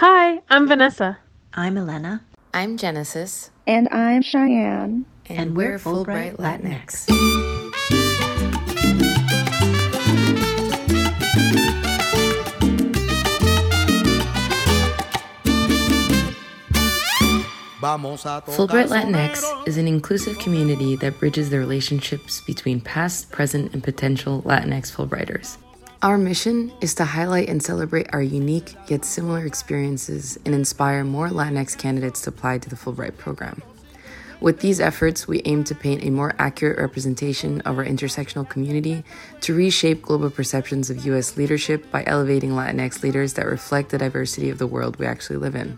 Hi, I'm Vanessa. I'm Elena. I'm Genesis. And I'm Cheyenne. And, and we're, we're Fulbright, Fulbright Latinx. Fulbright Latinx is an inclusive community that bridges the relationships between past, present, and potential Latinx Fulbrighters. Our mission is to highlight and celebrate our unique yet similar experiences and inspire more Latinx candidates to apply to the Fulbright program. With these efforts, we aim to paint a more accurate representation of our intersectional community to reshape global perceptions of U.S. leadership by elevating Latinx leaders that reflect the diversity of the world we actually live in.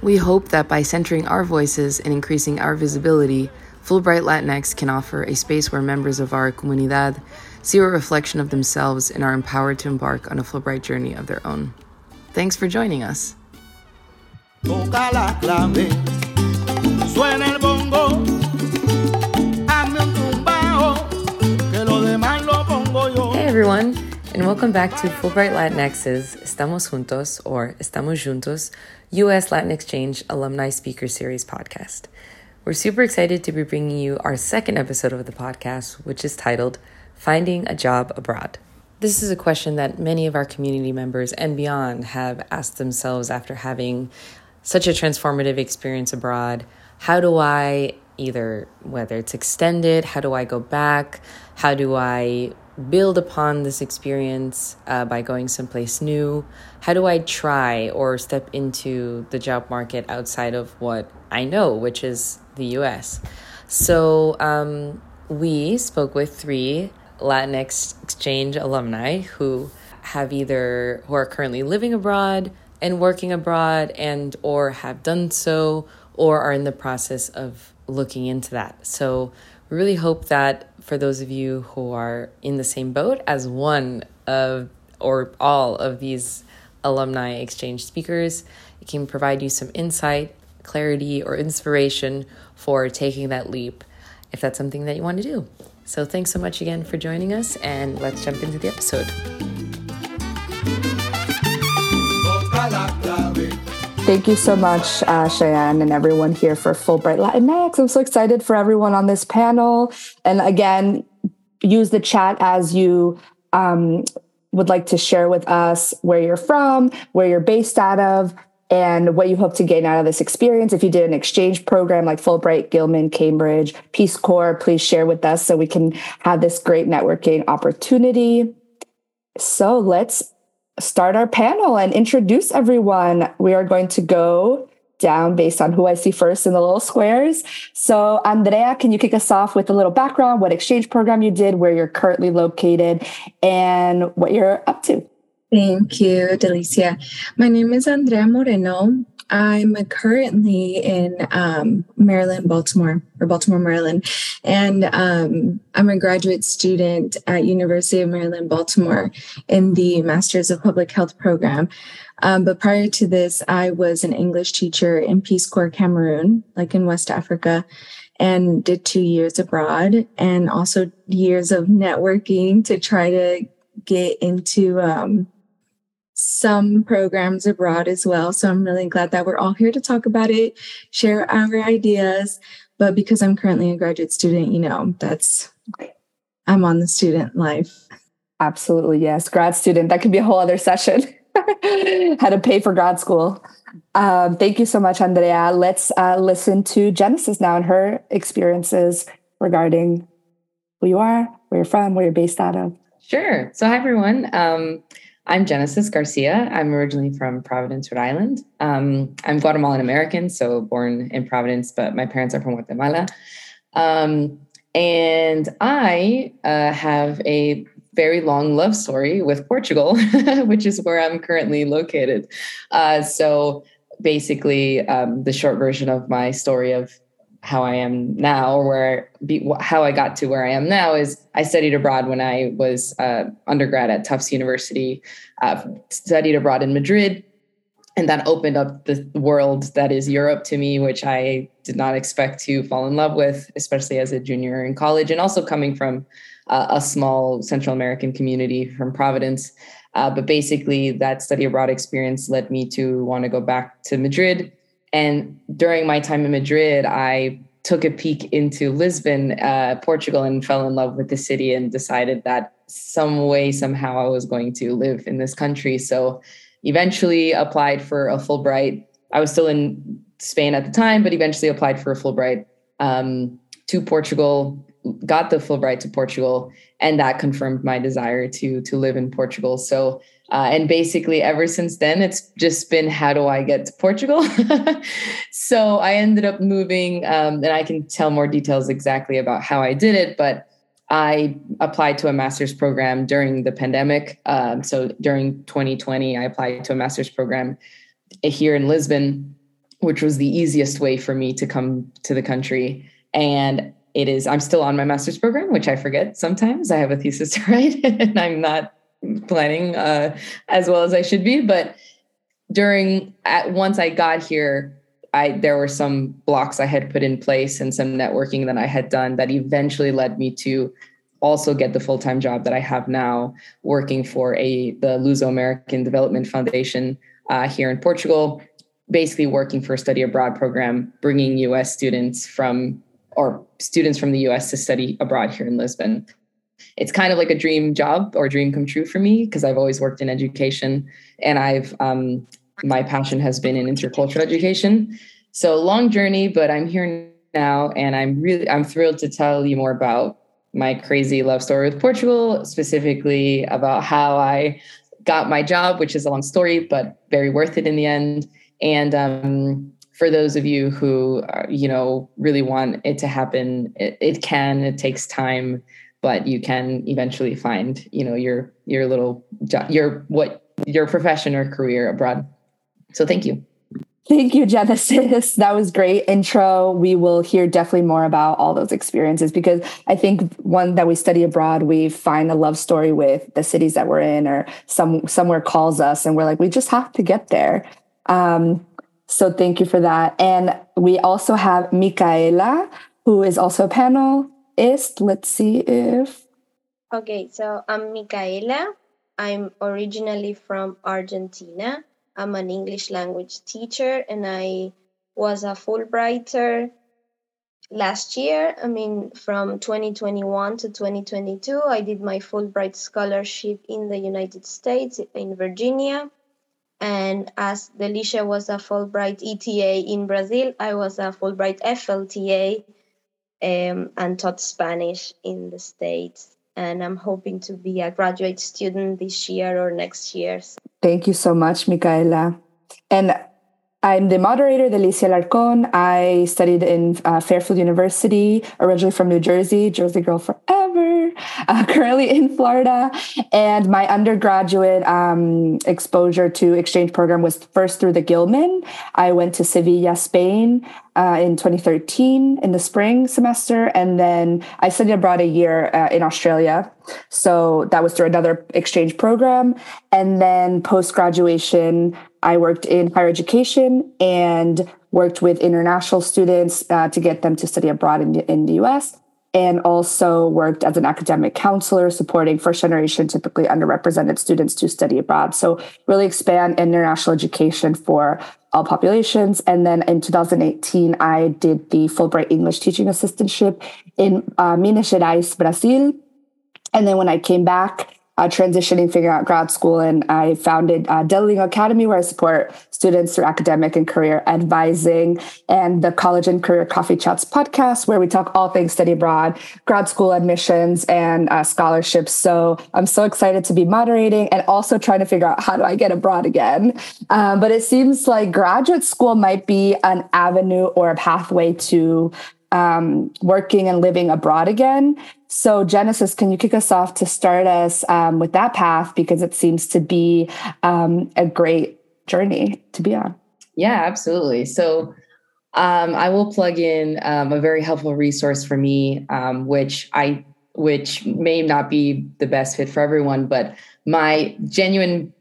We hope that by centering our voices and increasing our visibility, Fulbright Latinx can offer a space where members of our comunidad see a reflection of themselves and are empowered to embark on a Fulbright journey of their own. Thanks for joining us. Hey everyone, and welcome back to Fulbright Latinx's Estamos Juntos or Estamos Juntos U.S. Latin Exchange Alumni Speaker Series podcast. We're super excited to be bringing you our second episode of the podcast, which is titled Finding a Job Abroad. This is a question that many of our community members and beyond have asked themselves after having such a transformative experience abroad. How do I either, whether it's extended, how do I go back? How do I build upon this experience uh, by going someplace new? How do I try or step into the job market outside of what I know, which is the US? So um, we spoke with three Latinx exchange alumni who have either who are currently living abroad and working abroad and or have done so or are in the process of looking into that. So we really hope that for those of you who are in the same boat as one of or all of these alumni exchange speakers, it can provide you some insight, clarity, or inspiration for taking that leap if that's something that you want to do. So thanks so much again for joining us, and let's jump into the episode. Thank you so much, uh, Cheyenne, and everyone here for Fulbright Latinx. I'm so excited for everyone on this panel. And again, use the chat as you um, would like to share with us where you're from, where you're based out of, and what you hope to gain out of this experience. If you did an exchange program like Fulbright, Gilman, Cambridge, Peace Corps, please share with us so we can have this great networking opportunity. So let's start our panel and introduce everyone. We are going to go down based on who I see first in the little squares. So, Andrea, can you kick us off with a little background, what exchange program you did, where you're currently located, and what you're up to? Thank you, Delicia. My name is Andrea Moreno. I'm currently in um, Maryland, Baltimore, or Baltimore, Maryland, and um, I'm a graduate student at University of Maryland, Baltimore, in the Masters of Public Health program. Um, but prior to this, I was an English teacher in Peace Corps Cameroon, like in West Africa, and did two years abroad, and also years of networking to try to get into um, some programs abroad as well. So I'm really glad that we're all here to talk about it, share our ideas. But because I'm currently a graduate student, you know, that's, I'm on the student life. Absolutely. Yes. Grad student. That could be a whole other session. How to pay for grad school. Um, thank you so much, Andrea. Let's uh, listen to Genesis now and her experiences regarding who you are, where you're from, where you're based out of. Sure. So, hi, everyone. Um, I'm Genesis Garcia. I'm originally from Providence, Rhode Island. Um, I'm Guatemalan American, so born in Providence, but my parents are from Guatemala. Um, and I uh, have a very long love story with Portugal, which is where I'm currently located. Uh, so basically, um, the short version of my story of how I am now, or where be, how I got to where I am now is I studied abroad when I was uh, undergrad at Tufts University. Uh, studied abroad in Madrid, and that opened up the world that is Europe to me, which I did not expect to fall in love with, especially as a junior in college, and also coming from uh, a small Central American community from Providence. Uh, but basically, that study abroad experience led me to want to go back to Madrid. And during my time in Madrid, I took a peek into Lisbon, uh, Portugal, and fell in love with the city and decided that some way, somehow, I was going to live in this country. So eventually applied for a Fulbright. I was still in Spain at the time, but eventually applied for a Fulbright um, to Portugal, got the Fulbright to Portugal, and that confirmed my desire to to live in Portugal. So, uh, and basically ever since then, it's just been how do I get to Portugal? so I ended up moving, um, and I can tell more details exactly about how I did it, but. I applied to a master's program during the pandemic. Um, so during 2020, I applied to a master's program here in Lisbon, which was the easiest way for me to come to the country. And it is i'm still on my master's program which i forget sometimes. I have a thesis to write and i'm not planning uh, as well as i should be. But during at once i got here i there were some blocks i had put in place and some networking that i had done that eventually led me to also get the full-time job that i have now working for a the luso american development foundation uh, here in portugal basically working for a study abroad program bringing us students from or students from the US to study abroad here in Lisbon. It's kind of like a dream job or dream come true for me because I've always worked in education and I've um, my passion has been in intercultural education. So long journey, but I'm here now and I'm really I'm thrilled to tell you more about my crazy love story with Portugal, specifically about how I got my job, which is a long story, but very worth it in the end. And um, for those of you who uh, you know really want it to happen it, it, can it takes time but you can eventually find you know your your little job your what your profession or career abroad so thank you Thank you, Genesis. That was great intro. We will hear definitely more about all those experiences because I think one that we study abroad, we find a love story with the cities that we're in, or some somewhere calls us, and we're like, we just have to get there. Um, so thank you for that. And we also have Micaela, who is also a panelist. Let's see if. Okay, so I'm Micaela. I'm originally from Argentina. I'm an English language teacher and I was a Fulbrighter last year. I mean, from 2021 to 2022, I did my Fulbright scholarship in the United States in Virginia. And as Delicia was a Fulbright ETA in Brazil, I was a Fulbright FLTA um, and taught Spanish in the States. And I'm hoping to be a graduate student this year or next year. Thank you so much, Micaela. And I'm the moderator, Delicia Larcon. I studied in uh, Fairfield University, originally from New Jersey, Jersey girl forever, uh, currently in Florida. And my undergraduate um, exposure to exchange program was first through the Gilman. I went to Sevilla, Spain uh, in 2013 in the spring semester. And then I studied abroad a year uh, in Australia. So that was through another exchange program. And then post graduation, I worked in higher education and worked with international students uh, to get them to study abroad in the, in the US, and also worked as an academic counselor supporting first generation, typically underrepresented students to study abroad. So, really expand international education for all populations. And then in 2018, I did the Fulbright English teaching assistantship in uh, Minas Gerais, Brazil. And then when I came back, uh, transitioning, figuring out grad school, and I founded uh, Academy, where I support students through academic and career advising, and the College and Career Coffee Chats podcast, where we talk all things study abroad, grad school admissions, and uh, scholarships. So I'm so excited to be moderating and also trying to figure out how do I get abroad again. Um, but it seems like graduate school might be an avenue or a pathway to um, working and living abroad again. So, Genesis, can you kick us off to start us um, with that path because it seems to be um, a great journey to be on? Yeah, absolutely. So, um, I will plug in um, a very helpful resource for me, um, which I which may not be the best fit for everyone, but my genuine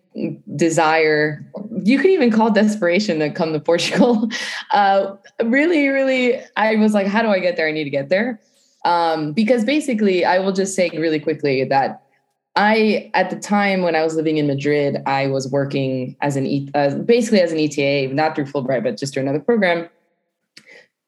desire you could even call desperation to come to portugal uh, really really i was like how do i get there i need to get there um, because basically i will just say really quickly that I at the time when I was living in Madrid, I was working as an uh, basically as an ETA, not through Fulbright, but just through another program.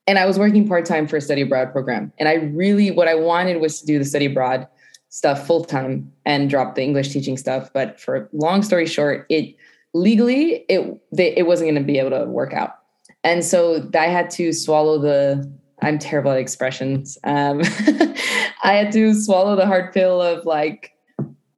And I was working part time for a study abroad program. And I really, what I wanted was to do the study abroad stuff full time and drop the English teaching stuff. But for long story short, it legally it they, it wasn't going to be able to work out. And so I had to swallow the I'm terrible at expressions. Um, I had to swallow the hard pill of like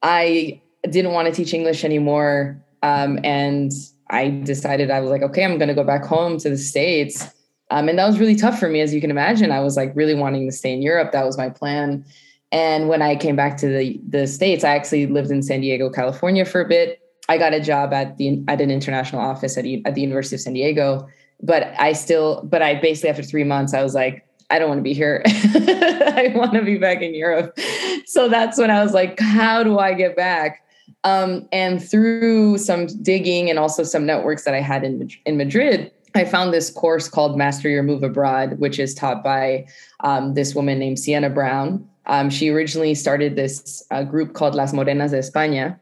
I didn't want to teach English anymore. Um, and I decided I was like, okay, I'm going to go back home to the States. Um, and that was really tough for me, as you can imagine. I was like really wanting to stay in Europe. That was my plan. And when I came back to the, the States, I actually lived in San Diego, California for a bit. I got a job at the at an international office at, at the University of San Diego. But I still, but I basically after three months, I was like, I don't want to be here. I want to be back in Europe. So that's when I was like, how do I get back? Um, and through some digging and also some networks that I had in, in Madrid, I found this course called Master Your Move Abroad, which is taught by um, this woman named Sienna Brown. Um, she originally started this uh, group called Las Morenas de España,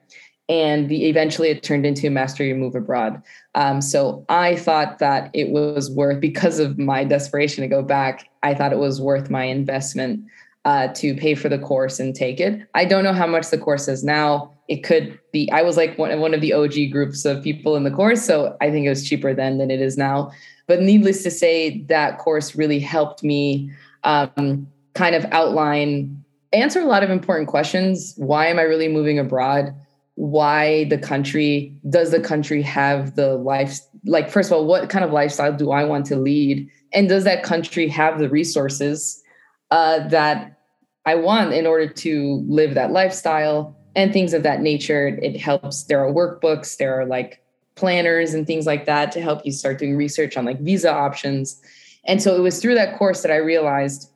and the, eventually it turned into a Master Your Move Abroad. Um, so I thought that it was worth, because of my desperation to go back, I thought it was worth my investment uh, to pay for the course and take it. I don't know how much the course is now. It could be, I was like one, one of the OG groups of people in the course. So I think it was cheaper then than it is now. But needless to say, that course really helped me um, kind of outline, answer a lot of important questions. Why am I really moving abroad? Why the country does the country have the life like first of all what kind of lifestyle do i want to lead? And does that country have the resources uh, that i want in order to live that lifestyle and things of that nature? It helps. There are workbooks there are like planners and things like that to help you start doing research on like visa options. And so it was through that course that i realized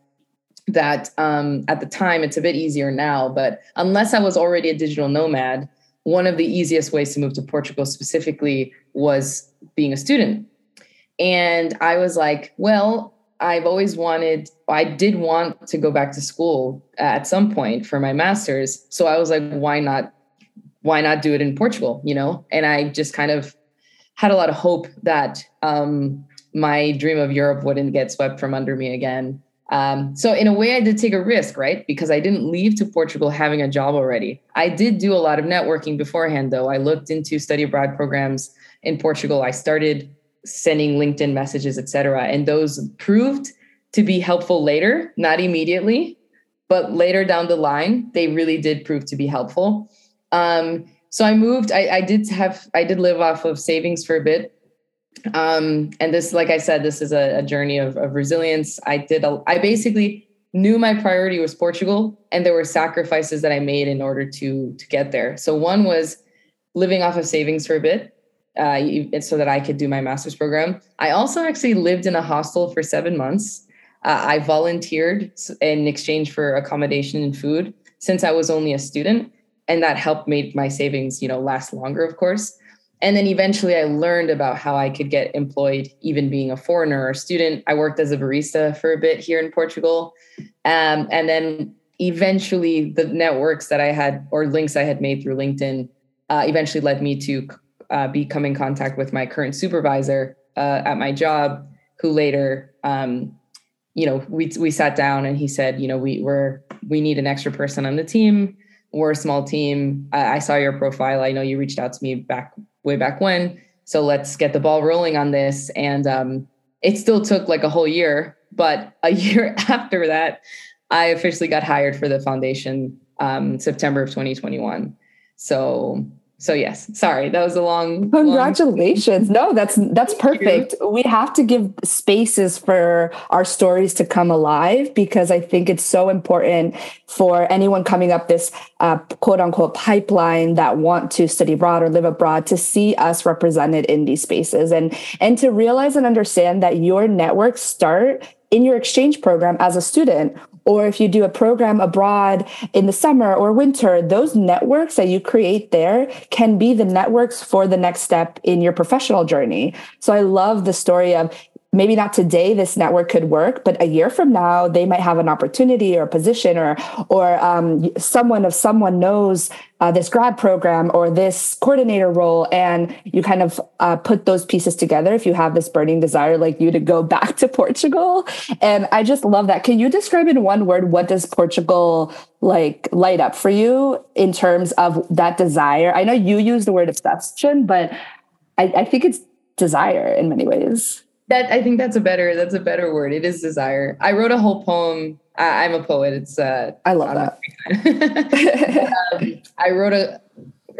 that um, at the time it's a bit easier now but unless i was already a digital nomad one of the easiest ways to move to Portugal specifically was being a student. And I was like, well, I've always wanted, I did want to go back to school at some point for my master's. So I was like, why not, why not do it in Portugal, you know? And I just kind of had a lot of hope that um, my dream of Europe wouldn't get swept from under me again. Um, so in a way, I did take a risk, right? Because I didn't leave to Portugal having a job already. I did do a lot of networking beforehand, though. I looked into study abroad programs in Portugal. I started sending LinkedIn messages, etc., and those proved to be helpful later, not immediately, but later down the line, they really did prove to be helpful. Um, so I moved. I, I did have. I did live off of savings for a bit um, and this, like I said, this is a, a journey of, of resilience. I did, a, I basically knew my priority was Portugal, and there were sacrifices that I made in order to to get there. So one was living off of savings for a bit, uh, so that I could do my master's program. I also actually lived in a hostel for seven months. Uh, I volunteered in exchange for accommodation and food since I was only a student, and that helped make my savings, you know, last longer, of course. And then eventually I learned about how I could get employed, even being a foreigner or student. I worked as a barista for a bit here in Portugal. Um, and then eventually the networks that I had or links I had made through LinkedIn uh, eventually led me to uh, become in contact with my current supervisor uh, at my job, who later, um, you know, we, we sat down and he said, you know, we were, we need an extra person on the team. We're a small team. I, I saw your profile. I know you reached out to me back way back when. So let's get the ball rolling on this. And um, it still took like a whole year, but a year after that, I officially got hired for the foundation um, September of 2021. So so yes. Sorry. That was a long congratulations. Long... no that's that's perfect. We have to give spaces for our stories to come alive because i think it's so important for anyone coming up this uh, quote unquote pipeline that want to study abroad or live abroad to see us represented in these spaces and and to realize and understand that your networks start in your exchange program as a student or if you do a program abroad in the summer or winter, those networks that you create there can be the networks for the next step in your professional journey. So I love the story of maybe not today this network could work but a year from now they might have an opportunity or a position or or um, someone of someone knows uh, this grad program or this coordinator role and you kind of uh, put those pieces together if you have this burning desire like you to go back to portugal. And i just love that. Can you describe in one word what does portugal like light up for you in terms of that desire? I know you use the word obsession but I, I think it's desire in many ways that I think that's a better that's a better word. It is desire. I wrote a whole poem. I, am a poet. It's uh, I love that. um, I wrote a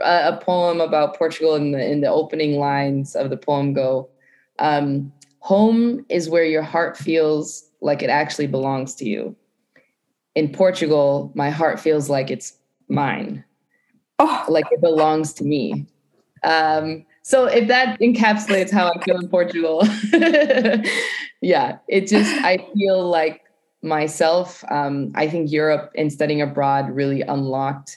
a poem about Portugal, and the in the opening lines of the poem go, um, "Home is where your heart feels like it actually belongs to you. In Portugal, my heart feels like it's mine, oh. like it belongs to me." Um, so if that encapsulates how I feel in Portugal, yeah, it just I feel like myself. Um, I think Europe and studying abroad really unlocked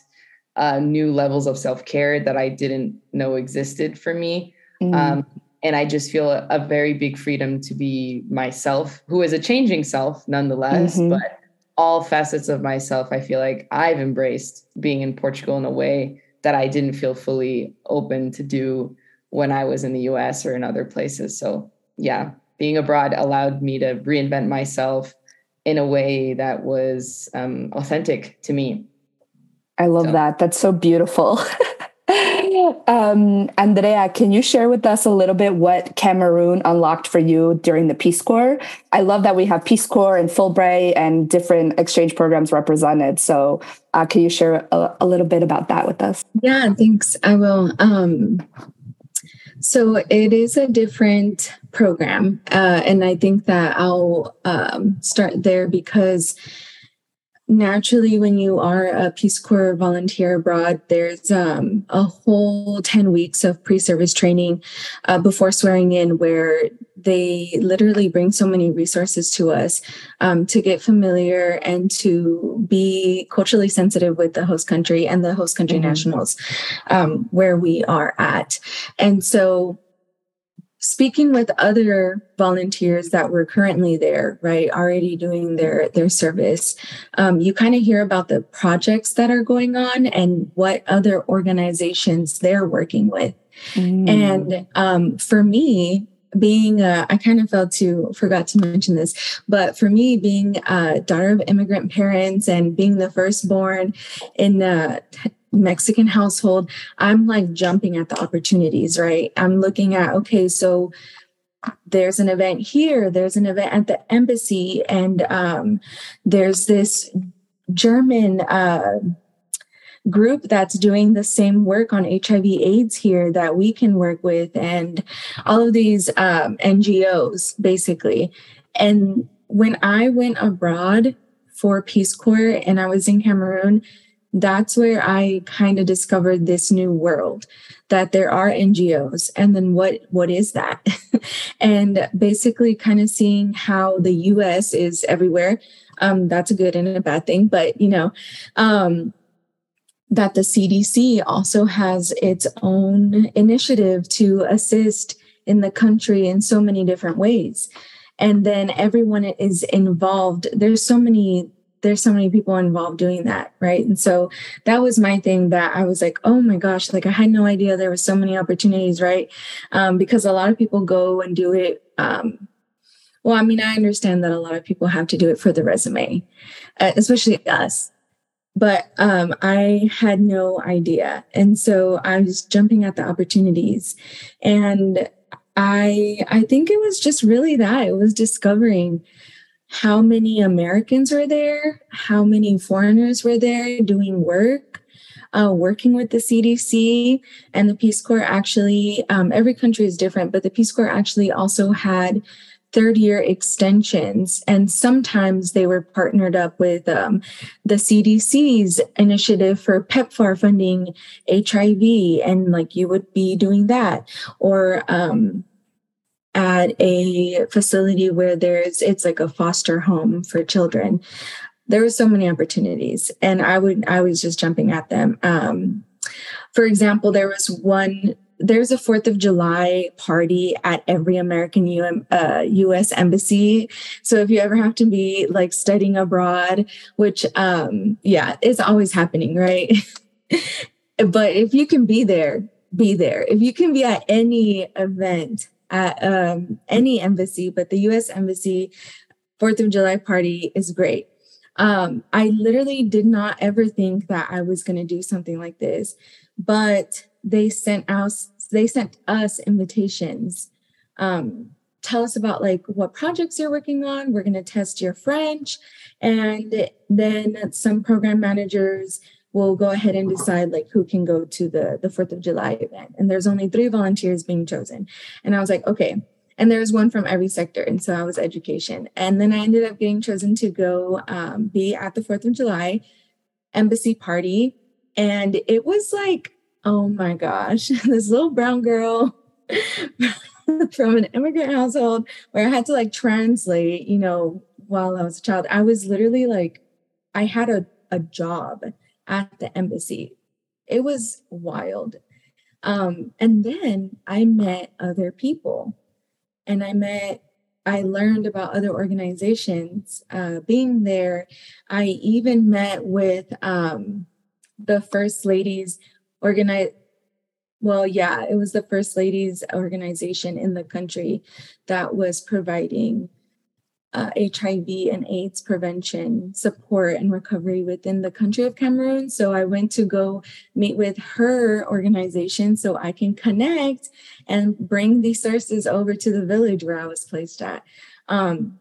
uh, new levels of self care that I didn't know existed for me. Mm. Um, and I just feel a, a, very big freedom to be myself, who is a changing self nonetheless, mm-hmm. but all facets of myself, I feel like I've embraced being in Portugal in a way that I didn't feel fully open to do when I was in the US or in other places. So, yeah, being abroad allowed me to reinvent myself in a way that was um, authentic to me. I love so. that. That's so beautiful. um, Andrea, can you share with us a little bit what Cameroon unlocked for you during the Peace Corps? I love that we have Peace Corps and Fulbright and different exchange programs represented. So, uh, can you share a, a, little bit about that with us? Yeah, thanks. I will. Um, so it is a different program. Uh, and I think that I'll um, start there because naturally, when you are a Peace Corps volunteer abroad, there's um, a whole 10 weeks of pre service training uh, before swearing in where they literally bring so many resources to us um, to get familiar and to be culturally sensitive with the host country and the host country mm-hmm. nationals um, where we are at. And so speaking with other volunteers that were currently there right already doing their their service um, you kind of hear about the projects that are going on and what other organizations they're working with mm. and um, for me being uh, i kind of felt to forgot to mention this but for me being a daughter of immigrant parents and being the firstborn in a mexican household i'm like jumping at the opportunities right i'm looking at okay so there's an event here there's an event at the embassy and um, there's this german uh, group that's doing the same work on HIV AIDS here that we can work with, and all of these um, NGOs basically. And when I went abroad for Peace Corps and I was in Cameroon, that's where I kind of discovered this new world that there are NGOs and then what what is that and basically kind of seeing how the US is everywhere um, that's a good and a bad thing but you know um, that the CDC also has its own initiative to assist in the country in so many different ways. And then everyone is involved. There's so many there's so many people involved doing that right and so that was my thing that i was like oh my gosh like i had no idea there was so many opportunities right um, because a lot of people go and do it um, well i mean i understand that a lot of people have to do it for the resume uh, especially us but um, I had no idea. And so I was jumping at the opportunities. And I I think it was just really that. It was discovering how many Americans were there, how many foreigners were there doing work, uh, working with the CDC and the Peace Corps. Actually, um, every country is different, but the Peace Corps actually also had third year extensions. And sometimes they were partnered up with um, the CDC's initiative for PEPFAR funding HIV, and like you would be doing that. Or um, at a facility where there's, it's like a foster home for children. There were so many opportunities, and I would, I was just jumping at them. Um, for example, there was one there's a Fourth of July party at every American uh, U.S. embassy. So if you ever have to be like studying abroad, which um, yeah, it's always happening, right? but if you can be there, be there. If you can be at any event at um, any embassy, but the U.S. embassy Fourth of July party is great. Um, I literally did not ever think that I was going to do something like this, but they sent us they sent us invitations. Um, tell us about like what projects you're working on. We're going to test your French, and then some program managers will go ahead and decide like who can go to the the Fourth of July event. And there's only three volunteers being chosen, and I was like, okay. And there was one from every sector, and so I was education. And then I ended up getting chosen to go um, be at the Fourth of July embassy party, and it was like oh my gosh, this little brown girl from an immigrant household where I had to like translate, you know, while I was a child. I was literally like, I had a, a job at the embassy. It was wild. Um, and then I met other people and I met, I learned about other organizations uh, being there. I even met with um, the first ladies organize well yeah it was the first ladies organization in the country that was providing uh, hiv and aids prevention support and recovery within the country of cameroon so i went to go meet with her organization so i can connect and bring these sources over to the village where i was placed at um,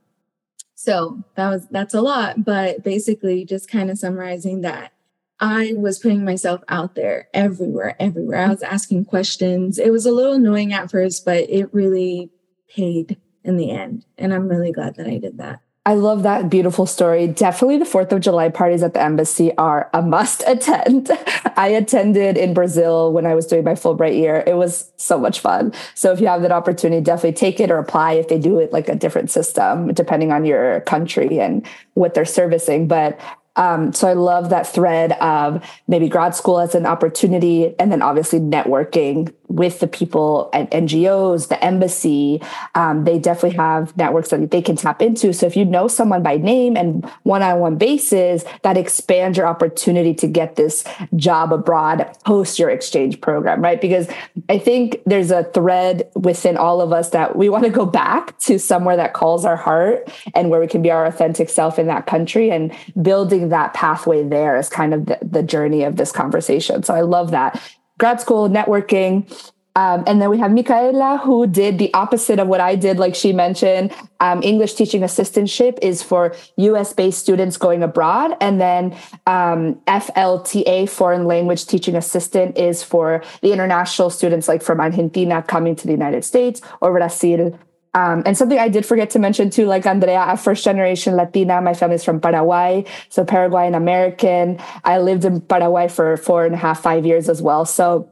so that was that's a lot but basically just kind of summarizing that I was putting myself out there everywhere, everywhere. I was asking questions. It was a little annoying at first, but it really paid in the end. And I'm really glad that I did that. I love that beautiful story. Definitely the 4th of July parties at the embassy are a must attend. I attended in Brazil when I was doing my Fulbright year. It was so much fun. So if you have that opportunity, definitely take it or apply if they do it like a different system, depending on your country and what they're servicing. But um, so I love that thread of maybe grad school as an opportunity, and then obviously networking with the people at NGOs, the embassy. Um, they definitely have networks that they can tap into. So if you know someone by name and one-on-one basis, that expands your opportunity to get this job abroad post your exchange program, right? Because I think there's a thread within all of us that we want to go back to somewhere that calls our heart and where we can be our authentic self in that country and building that pathway there is kind of the, the journey of this conversation. So I love that. Grad school, networking, um, and then we have Micaela, who did the opposite of what I did, like she mentioned. Um, English teaching assistantship is for US based students going abroad. And then um, FLTA, foreign language teaching assistant, is for the international students, like from Argentina coming to the United States or Brazil um, and something I did forget to mention too, like Andrea, a first generation Latina. My family's from Paraguay, so Paraguayan American. I lived in Paraguay for four and a half, five years as well. So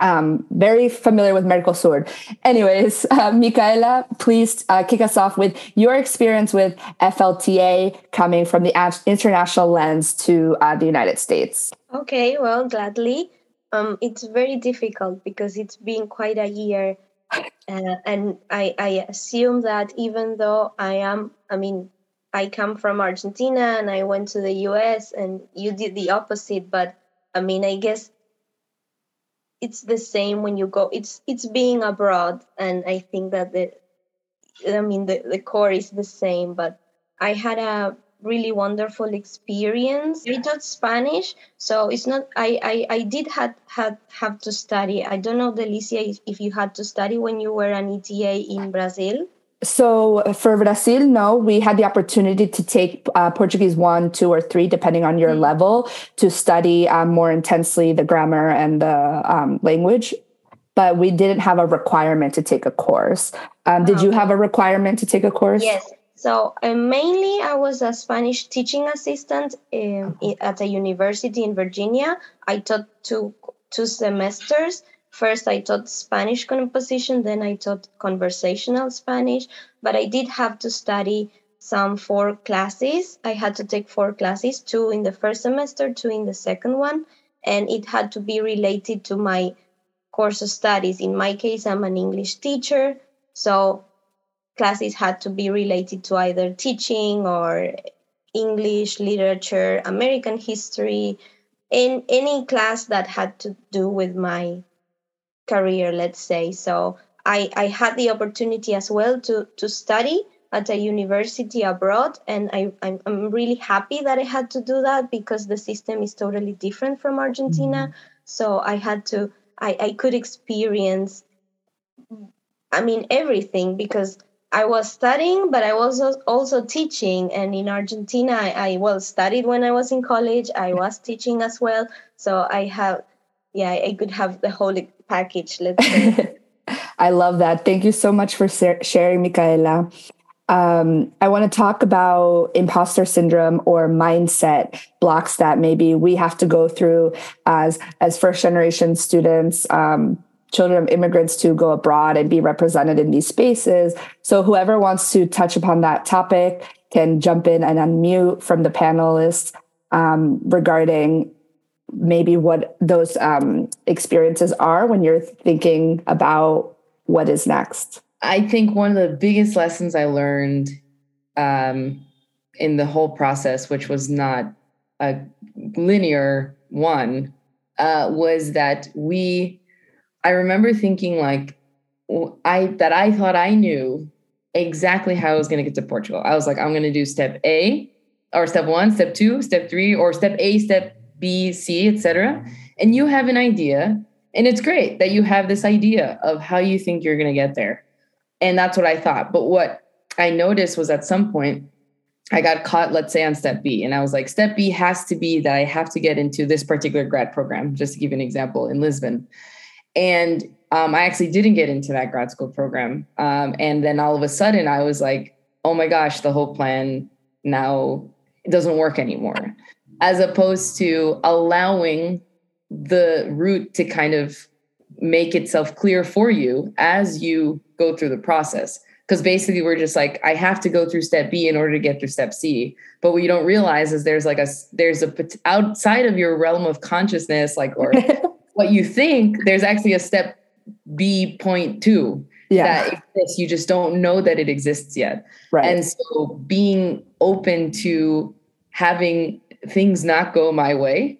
um, very familiar with Mercosur. Anyways, uh, Micaela, please uh, kick us off with your experience with FLTA coming from the international lens to uh, the United States. Okay, well, gladly. Um, it's very difficult because it's been quite a year uh, and I, I assume that even though I am, I mean, I come from Argentina and I went to the US and you did the opposite, but I mean, I guess it's the same when you go. It's it's being abroad, and I think that the, I mean, the, the core is the same. But I had a really wonderful experience. I taught Spanish, so it's not. I I, I did had had have to study. I don't know, Delicia, if, if you had to study when you were an ETA in Brazil. So for Brazil, no, we had the opportunity to take uh, Portuguese one, two, or three, depending on your mm-hmm. level, to study um, more intensely the grammar and the um, language. But we didn't have a requirement to take a course. Um, did okay. you have a requirement to take a course? Yes, so uh, mainly, I was a Spanish teaching assistant in, at a university in Virginia. I taught two two semesters. First, I taught Spanish composition, then I taught conversational Spanish. But I did have to study some four classes. I had to take four classes, two in the first semester, two in the second one, and it had to be related to my course of studies. In my case, I'm an English teacher, so classes had to be related to either teaching or English, literature, American history, in any class that had to do with my career, let's say. So I, I had the opportunity as well to, to study at a university abroad, and I, I'm, I'm really happy that I had to do that because the system is totally different from Argentina. Mm-hmm. So I had to, I, I could experience, I mean, everything because I was studying, but I was also teaching. And in Argentina, I, I well studied when I was in college. I was teaching as well, so I have, yeah, I could have the whole package. Let's say. I love that. Thank you so much for sharing, Micaela. Um, I want to talk about imposter syndrome or mindset blocks that maybe we have to go through as as first generation students. Um, children of immigrants to go abroad and be represented in these spaces. So whoever wants to touch upon that topic can jump in and unmute from the panelists um, regarding maybe what those um, experiences are when you're thinking about what is next. I think one of the biggest lessons I learned um, in the whole process, which was not a linear one, uh, was that we I remember thinking like I that I thought I knew exactly how I was going to get to Portugal. I was like, I'm going to do step A or step one, step two, step three, or step A, step B, C, etc. And you have an idea, and it's great that you have this idea of how you think you're going to get there. And that's what I thought. But what I noticed was at some point I got caught, let's say, on step B. And I was like, step B has to be that I have to get into this particular grad program, just to give an example in Lisbon. And um, I actually didn't get into that grad school program. Um, and then all of a sudden, I was like, oh my gosh, the whole plan now doesn't work anymore. As opposed to allowing the route to kind of make itself clear for you as you go through the process. Because basically, we're just like, I have to go through step B in order to get through step C. But what you don't realize is there's like a there's a outside of your realm of consciousness, like or what you think, there's actually a step B point two yeah. that exists. You just don't know that it exists yet. Right. And so being open to having things not go my way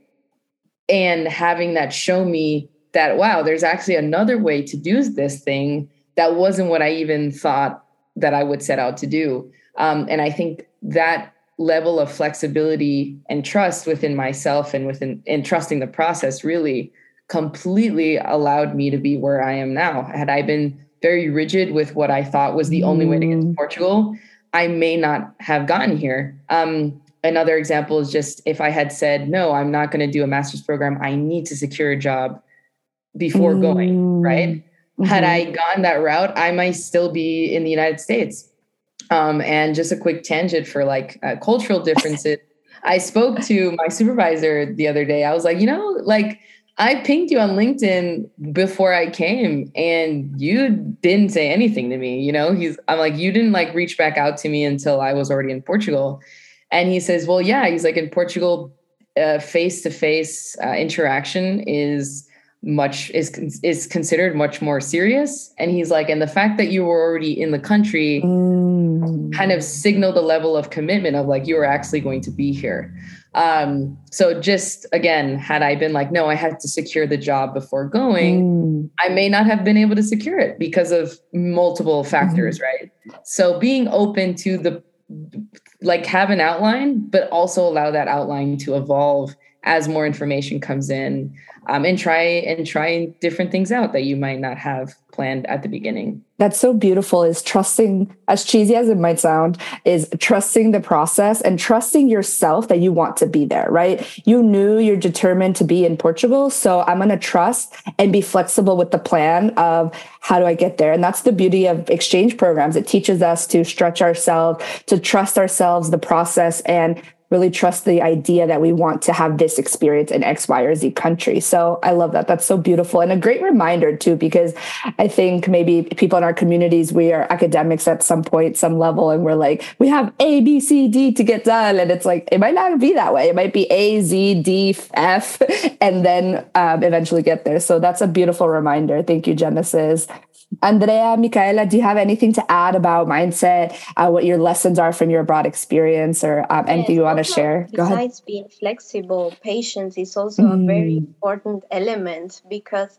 and having that show me that, wow, there's actually another way to do this thing that wasn't what I even thought that I would set out to do. Um, and I think that level of flexibility and trust within myself and within and trusting the process really completely allowed me to be where I am now. Had I been very rigid with what I thought was the only way to get to mm. Portugal, I may not have gotten here. Um, another example is just if I had said, no, I'm not going to do a master's program, I need to secure a job before mm. going, right? Mm-hmm. Had I gone that route, I might still be in the United States. Um, and just a quick tangent for like uh, cultural differences. I spoke to my supervisor the other day. I was like, you know, like I pinged you on LinkedIn before I came and you didn't say anything to me. You know, he's, I'm like, you didn't like reach back out to me until I was already in Portugal. And he says, well, yeah, he's like, in Portugal, face to face interaction is much is is considered much more serious and he's like and the fact that you were already in the country mm. kind of signaled the level of commitment of like you were actually going to be here um, so just again, had I been like, no, I had to secure the job before going, mm. I may not have been able to secure it because of multiple factors, mm right? So being open to the like have an outline, but also allow that outline to evolve as more information comes in um, and try and try different things out that you might not have planned at the beginning. That's so beautiful is trusting as cheesy as it might sound is trusting the process and trusting yourself that you want to be there right? You knew you're determined to be in portugal so i'm going to trust and be flexible with the plan of how do i get there? And that's the beauty of exchange programs. It teaches us to stretch ourselves to trust ourselves the process and really trust the idea that we want to have this experience in X, Y, or Z country. So I love that. That's so beautiful and a great reminder too, because I think maybe people in our communities, we are academics at some point, some level, and we're like, we have A, B, C, D to get done. And it's like, it might not be that way. It might be A, Z, D, F, and then um, eventually get there. So that's a beautiful reminder. Thank you, Genesis. Andrea, Micaela, do you have anything to add about mindset, uh, what your lessons are from your abroad experience, or um, anything yes, you want to share? Go ahead. Besides being flexible, patience is also mm. a very mm. important element because,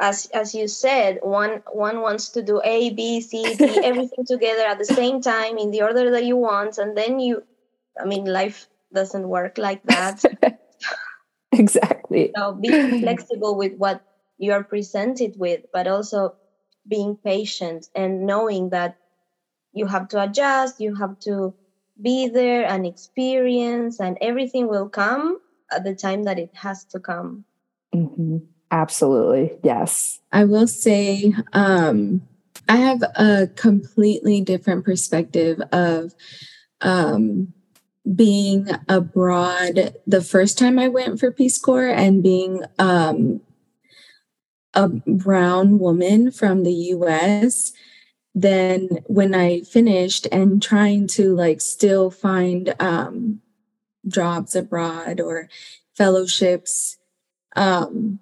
as as you said, one one wants to do A, B, C, D, everything together at the same time in the order that you want, and then you, I mean, life doesn't work like that. exactly. So being flexible with what you are presented with, but also being patient and knowing that you have to adjust, you have to be there and experience, and everything will come at the time that it has to come. Mm-hmm. Absolutely. Yes. I will say, um, I have a completely different perspective of um, being abroad the first time I went for Peace Corps and being um, a brown woman from the US then when I finished and trying to like still find um, jobs abroad or fellowships, um,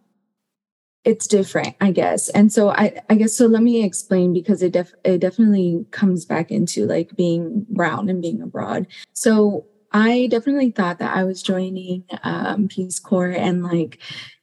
it's different, I guess. And so I, I guess so. Let me explain because it def- it definitely comes back into like being brown and being abroad. So I definitely thought that I was joining um, Peace Corps and like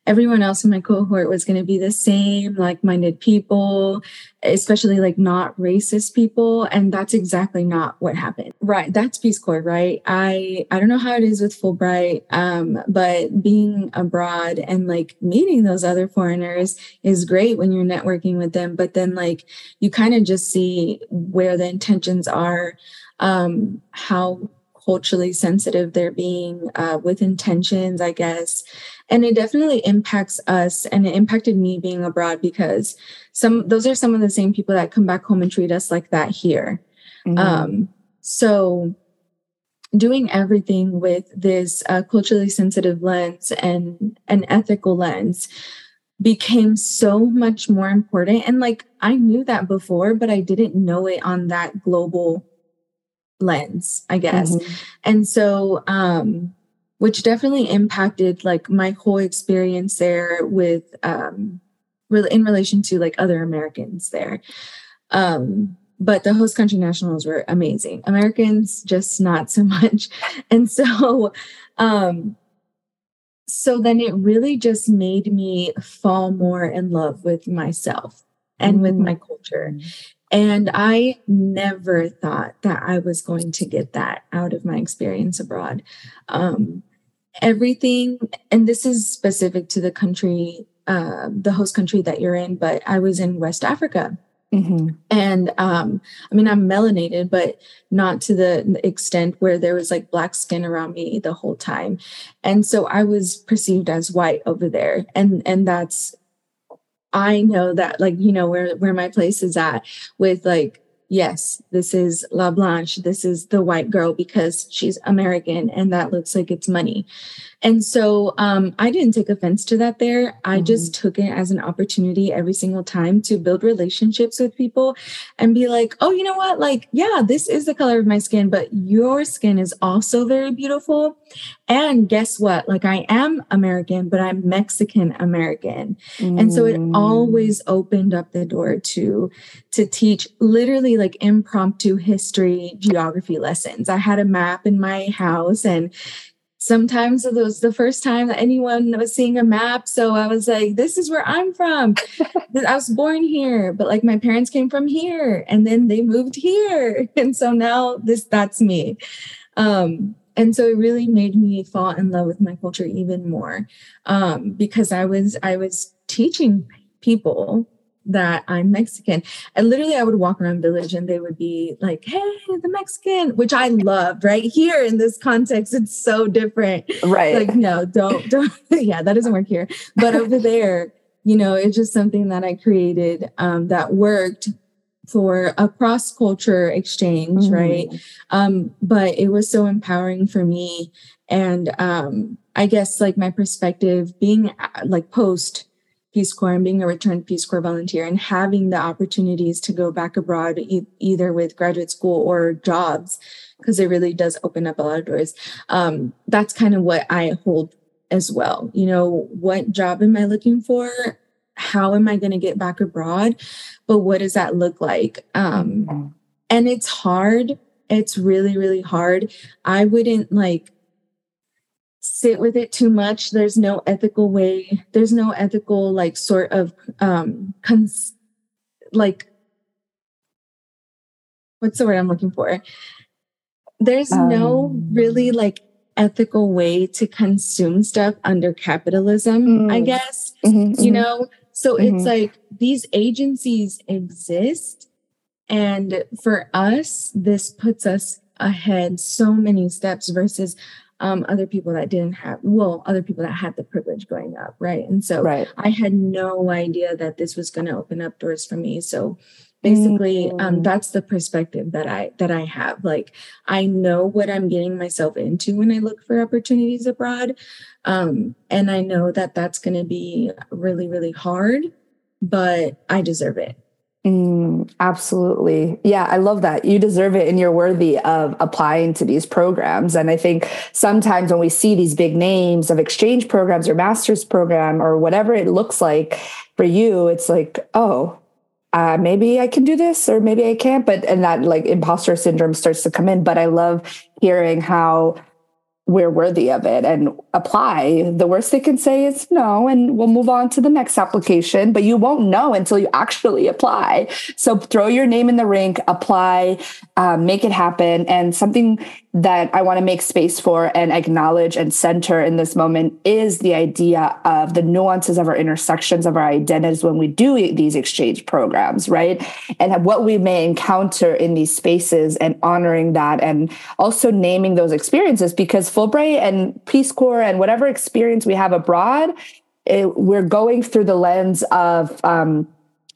everyone else in my cohort was going to be the same like-minded people especially like not racist people and that's exactly not what happened. Right that's peace corps right? I i don't know how it is with fulbright um, but being abroad and like meeting those other foreigners is great when you're networking with them but then like you kind of just see where the intentions are um, how culturally sensitive they're being uh, with intentions i guess. And it definitely impacts us and it impacted me being abroad because some those are some of the same people that come back home and treat us like that here. Mm-hmm. um, so doing everything with this uh, culturally sensitive lens and an ethical lens became so much more important. And like i knew that before but i didn't know it on that global lens i guess mm-hmm. and so um which definitely impacted like my whole experience there with um in relation to like other Americans there. Um but the host country nationals were amazing. Americans just not so much. And so um so then it really just made me fall more in love with myself and with my culture. And I never thought that I was going to get that out of my experience abroad. Um, everything, and this is specific to the country, uh, the host country that you're in, but I was in West Africa. Mm-hmm. And um, I mean, I'm melanated, but not to the extent where there was like black skin around me the whole time. And so I was perceived as white over there. And and that's I know that like, you know, where where my place is at with like yes, this is La Blanche, this is the white girl because she's American and that looks like it's money. And so um, I didn't take offense to that there. I mm-hmm. just took it as an opportunity every single time to build relationships with people and be like, oh, you know what? Like, yeah, this is the color of my skin, but your skin is also very beautiful. And guess what? Like, I am American, but I'm Mexican American. Mm. And so it mm. always opened up the door to, to teach literally like impromptu history, geography lessons. I had a map in my house and sometimes it was the first time that anyone was seeing a map. So I was like, this is where I'm from. I was born here, but like my parents came from here and then they moved here. And so now this that's me. Um, and so it really made me fall in love with my culture even more um, because I was I was teaching people that I'm Mexican. And literally I would walk around village and they would be like, hey, the Mexican, which I loved right here in this context. It's so different. Right. Like, no, don't, don't. yeah, that doesn't work here. But over there, you know, it's just something that I created um, that worked for a cross culture exchange, mm-hmm. right? Um, but it was so empowering for me. And um, I guess like my perspective being uh, like post Peace Corps and being a returned Peace Corps volunteer and having the opportunities to go back abroad, e- either with graduate school or jobs, because it really does open up a lot of doors. Um, that's kind of what I hold as well. You know, what job am I looking for? How am I going to get back abroad? But what does that look like? Um, mm-hmm. and it's hard. It's really, really hard. I wouldn't like sit with it too much. There's no ethical way there's no ethical like sort of um cons- like what's the word i'm looking for? There's um, no really like ethical way to consume stuff under capitalism mm, i guess mm-hmm, you mm-hmm. know? So mm-hmm. it's like these agencies exist and for us this puts us ahead so many steps versus um, other people that didn't have, well, other people that had the privilege growing up, right? And so right. I had no idea that this was going to open up doors for me. So basically, um, mm-hmm. um, that's the perspective that I that I have. Like I know what I'm getting myself into when I look for opportunities abroad, um, and I know that that's going to be really really hard, but I deserve it. Mm, absolutely. Yeah, I love that. You deserve it and you're worthy of applying to these programs. And I think sometimes when we see these big names of exchange programs or master's program or whatever it looks like for you, it's like, oh, uh, maybe I can do this or maybe I can't. But, and that like imposter syndrome starts to come in. But I love hearing how we're worthy of it and apply. The worst they can say is no, and we'll move on to the next application, but you won't know until you actually apply. So throw your name in the ring, apply, um, make it happen. And something that I want to make space for and acknowledge and center in this moment is the idea of the nuances of our intersections of our identities when we do these exchange programs, right? And what we may encounter in these spaces and honoring that and also naming those experiences because Fulbright and Peace Corps and whatever experience we have abroad, it, we're going through the lens of um,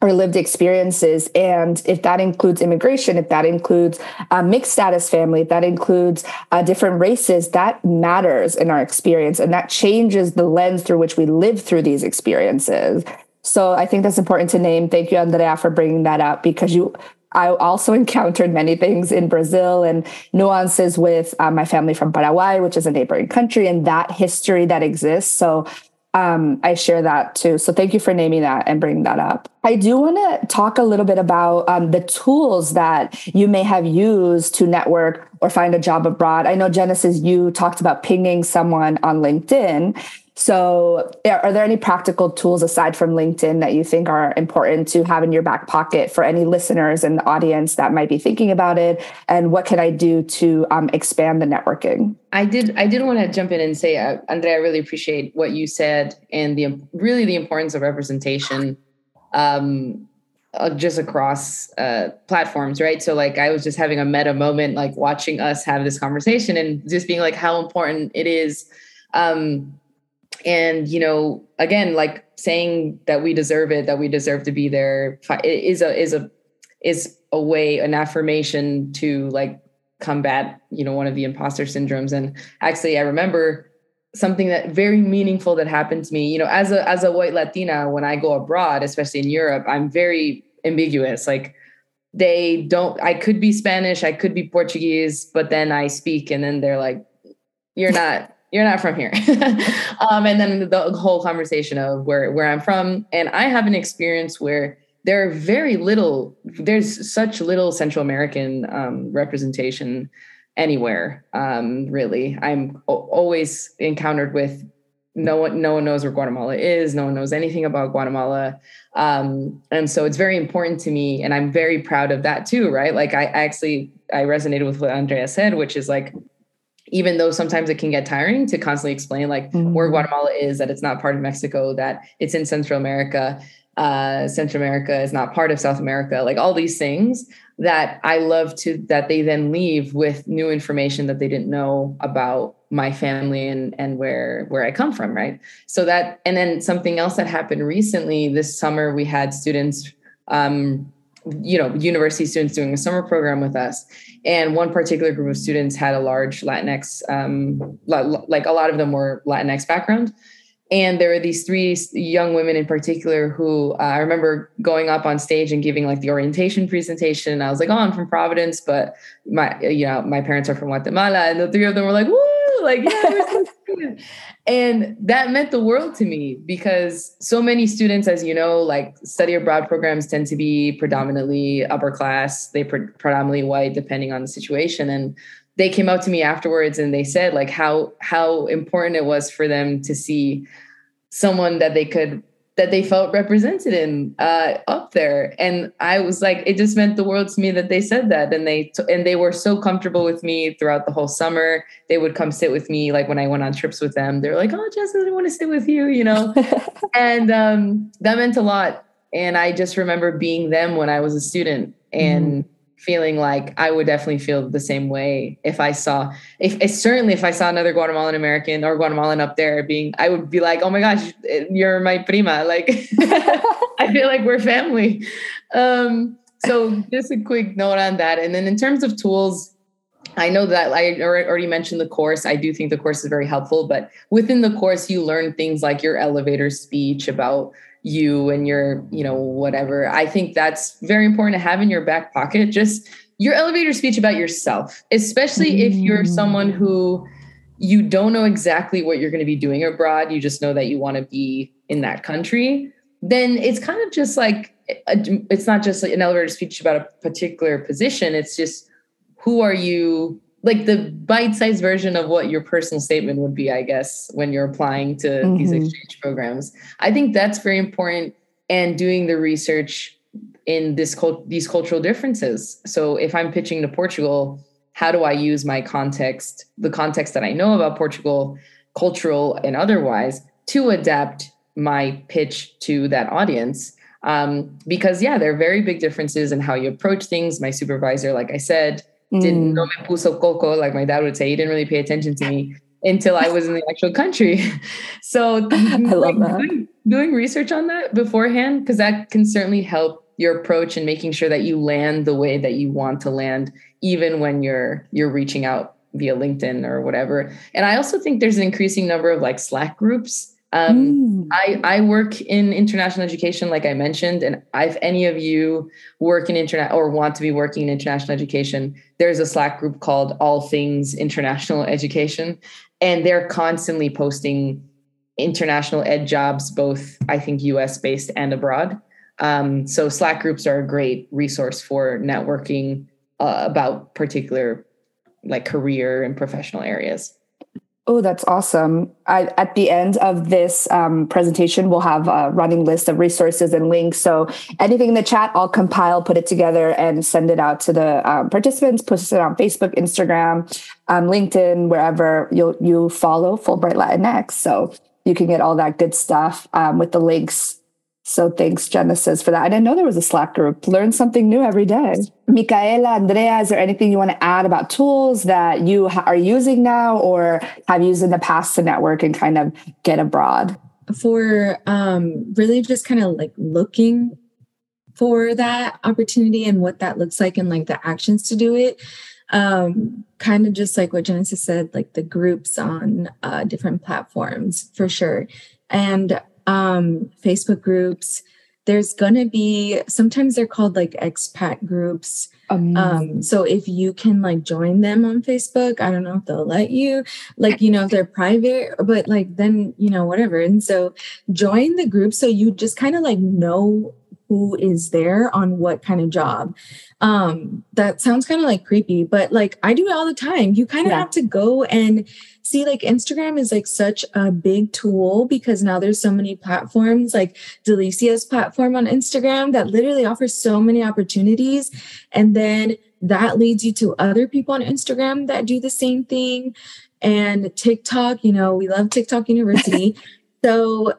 our lived experiences. And if that includes immigration, if that includes a mixed status family, if that includes uh, different races, that matters in our experience. And that changes the lens through which we live through these experiences. So I think that's important to name. Thank you, Andrea, for bringing that up because you I also encountered many things in Brazil and nuances with uh, my family from Paraguay, which is a neighboring country, and that history that exists. So um, I share that too. So thank you for naming that and bringing that up. I do want to talk a little bit about um, the tools that you may have used to network or find a job abroad. I know Genesis, you talked about pinging someone on LinkedIn. So, are there any practical tools aside from LinkedIn that you think are important to have in your back pocket for any listeners and the audience that might be thinking about it? And what can I do to um, expand the networking? I did. I did want to jump in and say, uh, Andrea, I really appreciate what you said and the really the importance of representation, um, uh, just across uh, platforms, right? So, like, I was just having a meta moment, like watching us have this conversation and just being like, how important it is. Um, and you know again like saying that we deserve it that we deserve to be there is a is a is a way an affirmation to like combat you know one of the imposter syndromes. And actually i remember something that very meaningful that happened to me. You know as a as a white latina when i go abroad especially in europe i'm very ambiguous. Like they don't i could be spanish i could be portuguese but then i speak and then they're like you're not you're not from here. um, and then the whole conversation of where, where I'm from. And I have an experience where there are very little, there's such little Central American um, representation anywhere, um, really. I'm always encountered with no one, no one knows where Guatemala is. No one knows anything about Guatemala. Um, and so it's very important to me. And I'm very proud of that too, right? Like I, I actually, I resonated with what Andrea said, which is like, even though sometimes it can get tiring to constantly explain like mm-hmm. where Guatemala is, that it's not part of Mexico, that it's in Central America, uh, Central America is not part of South America, like all these things that I love to that they then leave with new information that they didn't know about my family and and where where I come from, right? So that and then something else that happened recently this summer, we had students um, you know university students doing a summer program with us. And one particular group of students had a large latinx um, like a lot of them were latinx background. And there were these three young women in particular who uh, i remember going up on stage and giving like the orientation presentation. And i was like oh i'm from providence but my you know my parents are from guatemala. And the three of them were like woo like yeah and that meant the world to me because so many students as you know like study abroad programs tend to be predominantly upper class. They pre- predominantly white depending on the situation. And they came out to me afterwards and they said like how how important it was for them to see someone that they could that they felt represented in uh, up there. And i was like it just meant the world to me that they said that. And they t- and they were so comfortable with me throughout the whole summer. They would come sit with me like when i went on trips with them. They're like oh jessica i want to sit with you you know? And um, that meant a lot. And i just remember being them when i was a student. And mm feeling like I would definitely feel the same way if I saw if, if certainly if I saw another Guatemalan American or Guatemalan up there being I would be like oh my gosh you're my prima like I feel like we're family um so just a quick note on that and then in terms of tools I know that I already mentioned the course. I do think the course is very helpful, but within the course, you learn things like your elevator speech about you and your, you know, whatever. I think that's very important to have in your back pocket. Just your elevator speech about yourself, especially if you're someone who you don't know exactly what you're going to be doing abroad. You just know that you want to be in that country. Then it's kind of just like it's not just like an elevator speech about a particular position. It's just who are you like the bite-sized version of what your personal statement would be i guess when you're applying to mm-hmm. these exchange programs. I think that's very important and doing the research in this cult- these cultural differences. So if i'm pitching to portugal how do i use my context the context that i know about portugal cultural and otherwise to adapt my pitch to that audience? Um, because yeah there are very big differences in how you approach things. My supervisor like i said didn't mm. no me puso coco, like my dad would say. He didn't really pay attention to me until I was in the actual country. so I love like, that. Doing, doing research on that beforehand, because that can certainly help your approach and making sure that you land the way that you want to land, even when you're you're reaching out via LinkedIn or whatever. And I also think there's an increasing number of like Slack groups um, mm. I, I work in international education, like I mentioned, and if any of you work in internet or want to be working in international education, there's a Slack group called All Things International Education, and they're constantly posting international ed jobs, both I think US based and abroad. Um, so Slack groups are a great resource for networking uh, about particular like career and professional areas. Oh, that's awesome. I, at the end of this um, presentation, we'll have a running list of resources and links. So anything in the chat, I'll compile, put it together, and send it out to the um, participants, post it on Facebook, Instagram, um, LinkedIn, wherever you you follow Fulbright Latinx. So you can get all that good stuff um, with the links so thanks, Genesis, for that. I didn't know there was a Slack group. Learn something new every day. Micaela, Andrea, is there anything you want to add about tools that you ha- are using now or have used in the past to network and kind of get abroad? For um, really just kind of like looking for that opportunity and what that looks like and like the actions to do it. Um, kind of just like what Genesis said, like the groups on uh, different platforms for sure. And um, Facebook groups. There's going to be, sometimes they're called like expat groups. Um, so if you can like join them on Facebook, I don't know if they'll let you, like, you know, if they're private, but like then, you know, whatever. And so join the group so you just kind of like know who is there on what kind of job. Um, that sounds kind of like creepy, but like I do it all the time. You kind of yeah. have to go and see like Instagram is like such a big tool because now there's so many platforms like Delicia's platform on Instagram that literally offers so many opportunities. And then that leads you to other people on Instagram that do the same thing. And TikTok, you know, we love TikTok University. so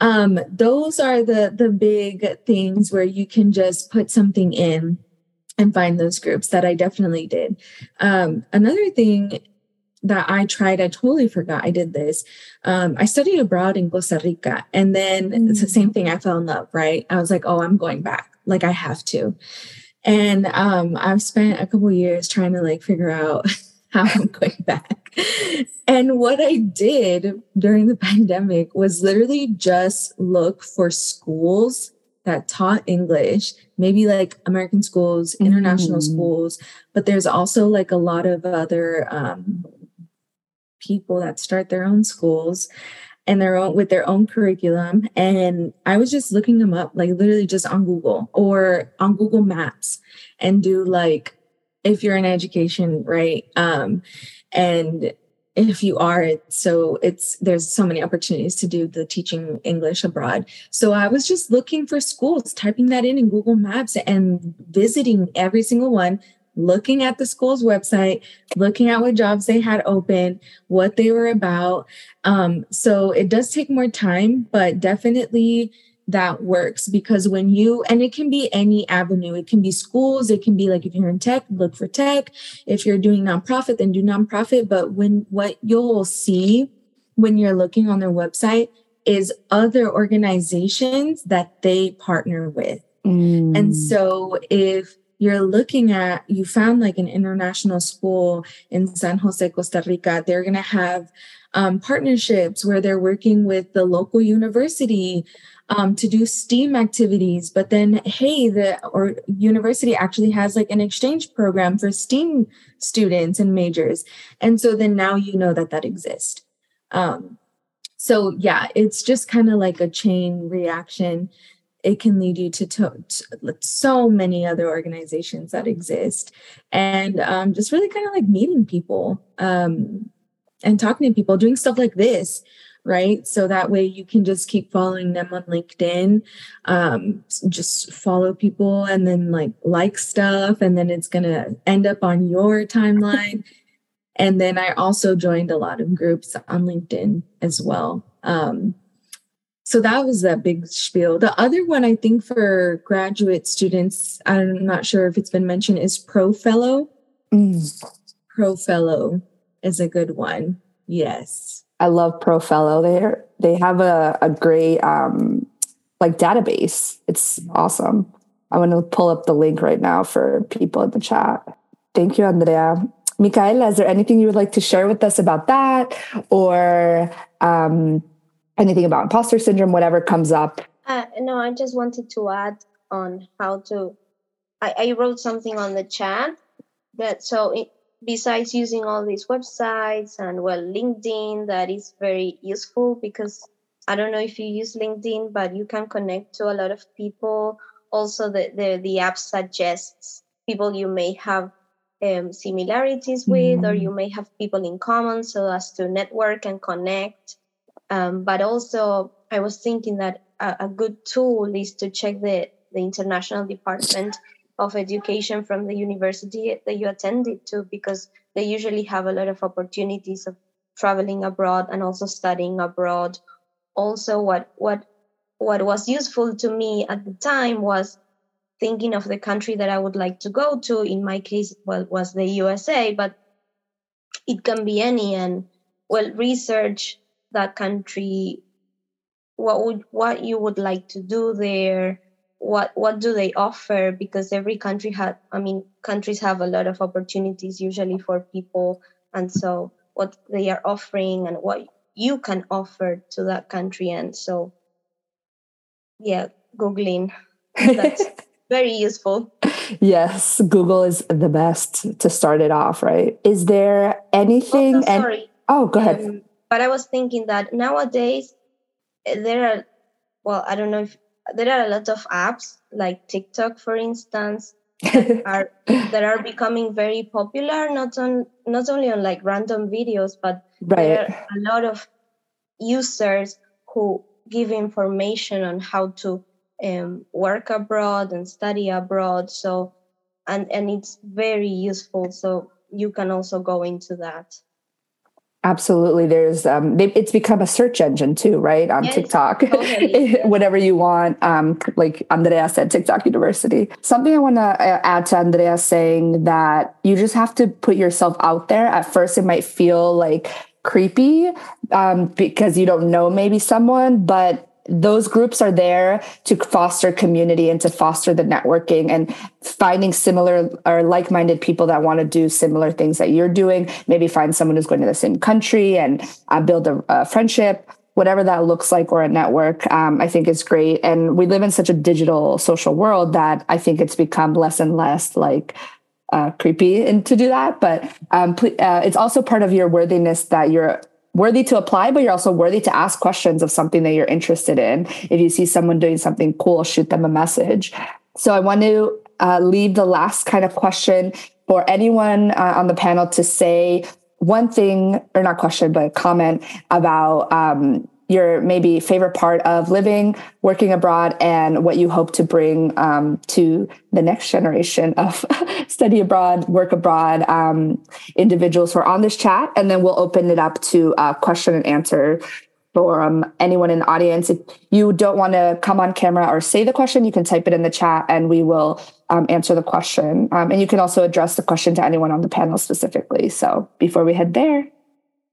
um those are the the big things where you can just put something in and find those groups that i definitely did um another thing that I tried, I totally forgot I did this. Um, I studied abroad in Costa Rica, and then mm. it's the same thing. I fell in love, right? I was like, oh, I'm going back. like I have to. And um, I've spent a couple years trying to like figure out how I'm going back. And what I did during the pandemic was literally just look for schools that taught English, maybe like American schools, international mm-hmm. schools, but there's also like a lot of other um, people that start their own schools and their own with their own curriculum. And I was just looking them up, like literally just on Google or on Google Maps, and do like if you're in education, right? Um, and if you are it's so it's there's so many opportunities to do the teaching english abroad so i was just looking for schools typing that in in google maps and visiting every single one looking at the school's website looking at what jobs they had open what they were about um, so it does take more time but definitely that works because when you and it can be any avenue. It can be schools it can be like if you're in tech look for tech. If you're doing nonprofit then do nonprofit. But when what you'll see when you're looking on their website is other organizations that they partner with. Mm. and so if you're looking at you found like an international school in san jose costa rica they're going to have um, partnerships where they're working with the local university um, to do STEAM activities. But then, hey, the or university actually has like an exchange program for STEAM students and majors, and so then now you know that that exists. Um, so yeah, it's just kind of like a chain reaction. It can lead you to, to, to so many other organizations that exist, and um, just really kind of like meeting people um, and talking to people, doing stuff like this right? So that way you can just keep following them on LinkedIn. Um, just follow people and then like like stuff, and then it's gonna end up on your timeline. and then I also joined a lot of groups on LinkedIn as well. Um, so that was that big spiel. The other one I think for graduate students, I'm not sure if it's been mentioned, is Pro Fellow. Mm. Profellow is a good one. Yes. I love Profellow. They they have a, a great um, like database. It's awesome. I'm going to pull up the link right now for people in the chat. Thank you, Andrea. Micaela, is there anything you would like to share with us about that or um, anything about imposter syndrome, whatever comes up? Uh, no, I just wanted to add on how to. I, I wrote something on the chat that so it, besides using all these websites and well linkedin that is very useful because i don't know if you use linkedin but you can connect to a lot of people also the the, the app suggests people you may have um, similarities with mm. or you may have people in common so as to network and connect um, but also i was thinking that a, a good tool is to check the the international department of education from the university that you attended to because they usually have a lot of opportunities of traveling abroad and also studying abroad. Also what what what was useful to me at the time was thinking of the country that i would like to go to. In my case well was the usa but it can be any and well research that country what would what you would like to do there what what do they offer? Because every country had i mean countries have a lot of opportunities usually for people. And so what they are offering and what you can offer to that country. And so yeah googling that's very useful. Yes google is the best to start it off right? Is there anything oh, sorry. And, oh go ahead. Um, but i was thinking that nowadays eh, there are well i don't know if there are a lot of apps like TikTok, for instance, that are that are becoming very popular. Not on not only on like random videos, but right. there are a lot of users who give information on how to um, work abroad and study abroad. So, and and it's very useful. So you can also go into that. Absolutely. There's um it's become a search engine too, right? On yes, TikTok. Totally. Whatever you want. Um, like Andrea said, TikTok University. Something I want to uh, add to Andrea saying that you just have to put yourself out there. At first, it might feel like creepy um, because you don't know maybe someone, but those groups are there to foster community and to foster the networking and finding similar or like-minded people that want to do similar things that you're doing. Maybe find someone who's going to the same country and uh, build a, a, friendship whatever that looks like or a network um, i think is great. And we live in such a digital social world that i think it's become less and less like uh, creepy and to do that. But um, uh, it's also part of your worthiness that you're worthy to apply, but you're also worthy to ask questions of something that you're interested in. If you see someone doing something cool, shoot them a message. So I want to uh, leave the last kind of question for anyone uh, on the panel to say one thing, or not question, but comment about um, your maybe favorite part of living, working abroad, and what you hope to bring um, to the next generation of study abroad, work abroad um, individuals who are on this chat. And then we'll open it up to a question and answer for um, anyone in the audience. If you don't want to come on camera or say the question, you can type it in the chat and we will um, answer the question. Um, and you can also address the question to anyone on the panel specifically. So before we head there,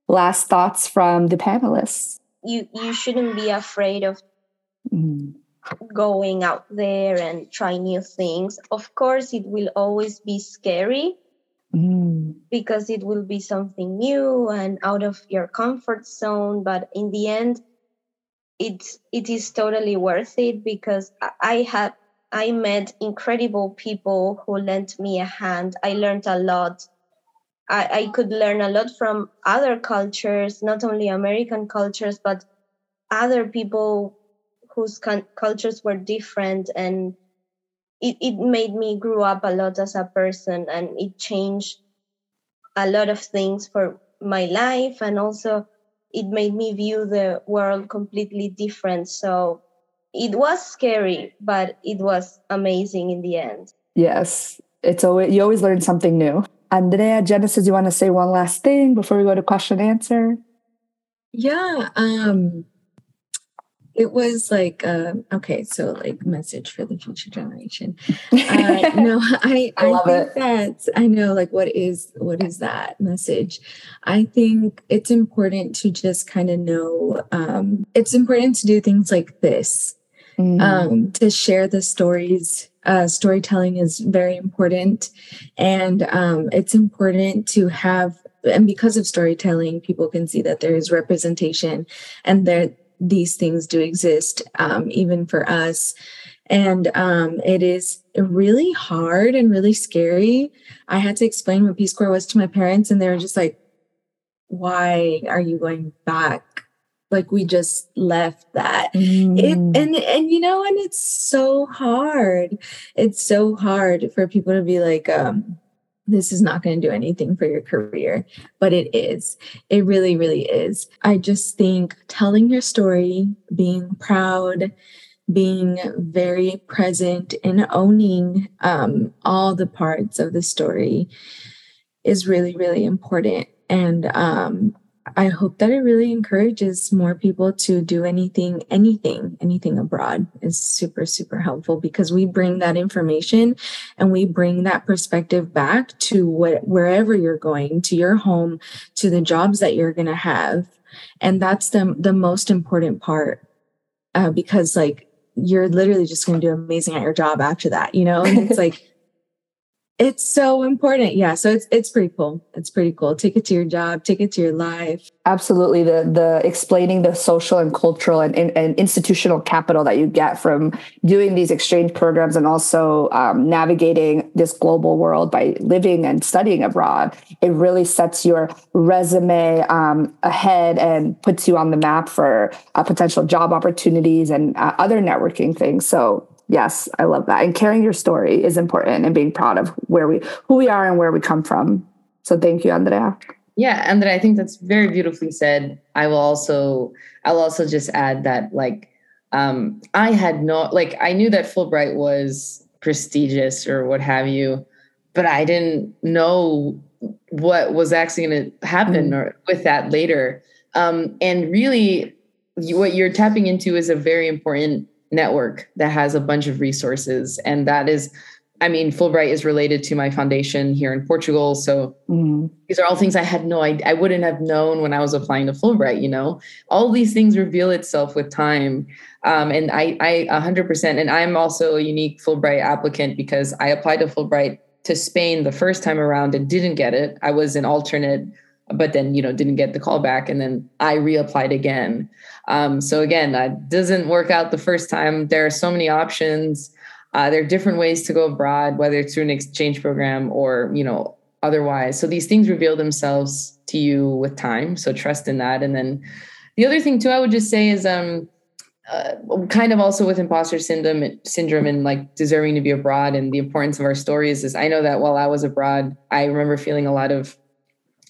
last thoughts from the panelists you you shouldn't be afraid of mm. going out there and try new things of course it will always be scary mm. because it will be something new and out of your comfort zone but in the end it's it is totally worth it because i had i met incredible people who lent me a hand i learned a lot I, I could learn a lot from other cultures, not only American cultures, but other people whose cultures were different. And it, it made me grow up a lot as a person and it changed a lot of things for my life. And also, it made me view the world completely different. So it was scary, but it was amazing in the end. Yes, it's always you always learn something new. Andrea, Genesis, you want to say one last thing before we go to question answer? Yeah. Um, it was like uh, okay, so like message for the future generation. Uh, no, I I, I think it. that I know like what is what is that message? I think it's important to just kind of know. Um, it's important to do things like this. Mm-hmm. Um, to share the stories uh, storytelling is very important. And um, it's important to have and because of storytelling people can see that there is representation and that these things do exist um, even for us. And um, it is really hard and really scary. I had to explain what peace corps was to my parents and they were just like why are you going back like we just left that. Mm. it, and and you know and it's so hard. It's so hard for people to be like um this is not going to do anything for your career but it is. It really really is. I just think telling your story being proud being very present and owning um, all the parts of the story is really really important. And um, I hope that it really encourages more people to do anything, anything, anything abroad is super, super helpful because we bring that information and we bring that perspective back to what, wherever you're going, to your home, to the jobs that you're going to have. And that's the, the most important part uh, because like you're literally just going to do amazing at your job after that, you know? And it's like, it's so important. Yeah. So it's it's pretty cool. It's pretty cool. Take it to your job, take it to your life. Absolutely. The the explaining the social and cultural and, and institutional capital that you get from doing these exchange programs and also um, navigating this global world by living and studying abroad. It really sets your resume um, ahead and puts you on the map for uh, potential job opportunities and uh, other networking things. So yes, I love that. And carrying your story is important and being proud of where we who we are and where we come from. So thank you, Andrea. Yeah, Andrea, I think that's very beautifully said. I will also I'll also just add that like um I had not like I knew that Fulbright was prestigious or what have you, but I didn't know what was actually going to happen mm-hmm. or with that later. Um, and really, what you're tapping into is a very important network that has a bunch of resources and that is I mean, Fulbright is related to my foundation here in Portugal. So mm. these are all things I had no idea. I wouldn't have known when I was applying to Fulbright, you know, all these things reveal itself with time. Um, and I, I 100%, and I'm also a unique Fulbright applicant because I applied to Fulbright to Spain the first time around and didn't get it. I was an alternate, but then, you know, didn't get the call back. And then I reapplied again. Um, so again, that doesn't work out the first time. There are so many options uh, there are different ways to go abroad, whether it's through an exchange program or you know otherwise. So these things reveal themselves to you with time. So trust in that. And then the other thing too, I would just say is um, uh, kind of also with imposter syndrome, syndrome and like deserving to be abroad and the importance of our stories is I know that while I was abroad, I remember feeling a lot of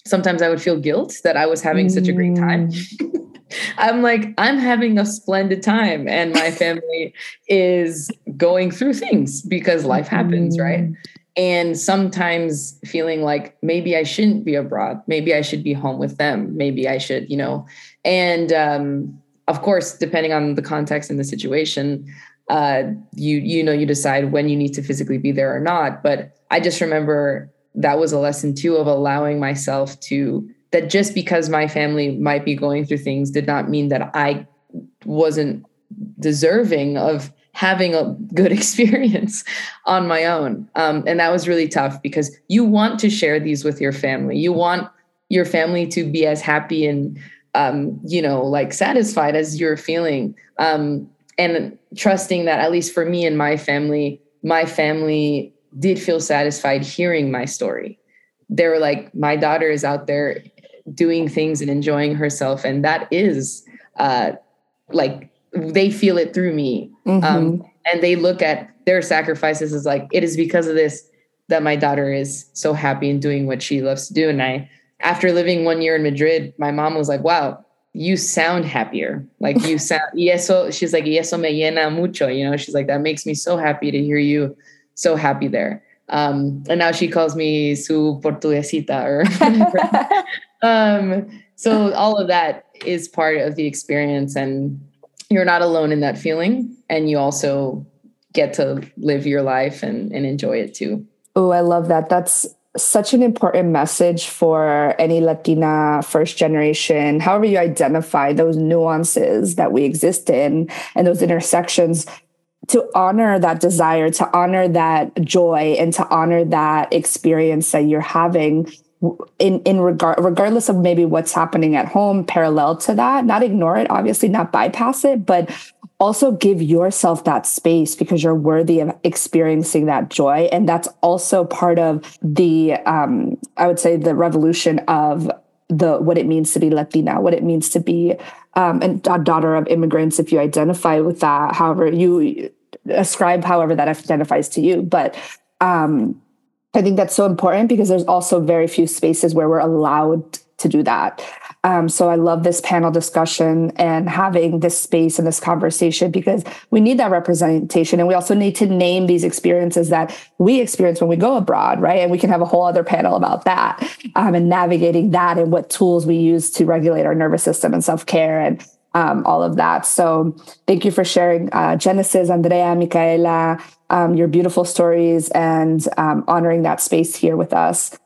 sometimes I would feel guilt that I was having such a great time. Mm. I'm like, I'm having a splendid time, and my family is going through things because life happens, right? Mm-hmm. And sometimes feeling like maybe I shouldn't be abroad, maybe I should be home with them, maybe I should, you know. And um, of course, depending on the context and the situation, uh, you you know you decide when you need to physically be there or not. But I just remember that was a lesson too of allowing myself to that just because my family might be going through things did not mean that I wasn't deserving of having a good experience on my own. Um, and that was really tough because you want to share these with your family. You want your family to be as happy and, um, you know, like satisfied as you're feeling. Um, and trusting that, at least for me and my family, my family did feel satisfied hearing my story. They were like, my daughter is out there doing things and enjoying herself and that is uh like they feel it through me mm-hmm. um and they look at their sacrifices as like it is because of this that my daughter is so happy and doing what she loves to do and i after living one year in madrid my mom was like wow you sound happier like you sound y eso she's like y eso me llena mucho you know she's like that makes me so happy to hear you so happy there. Um, and now she calls me su portuguesita or um, so all of that is part of the experience and you're not alone in that feeling. And you also get to live your life and, and enjoy it too. Oh i love that. That's such an important message for any latina first generation however you identify those nuances that we exist in and those intersections to honor that desire to honor that joy and to honor that experience that you're having in in regard regardless of maybe what's happening at home parallel to that not ignore it obviously not bypass it but also give yourself that space because you're worthy of experiencing that joy. And that's also part of the um, i would say the revolution of the what it means to be latina what it means to be um, a daughter of immigrants if you identify with that however you ascribe however that identifies to you but um, I think that's so important because there's also very few spaces where we're allowed to do that. Um, so I love this panel discussion and having this space and this conversation because we need that representation. And we also need to name these experiences that we experience when we go abroad, right? And we can have a whole other panel about that um, and navigating that and what tools we use to regulate our nervous system and self care and um, all of that. So thank you for sharing, uh, Genesis, Andrea, Micaela, um, your beautiful stories and um, honoring that space here with us.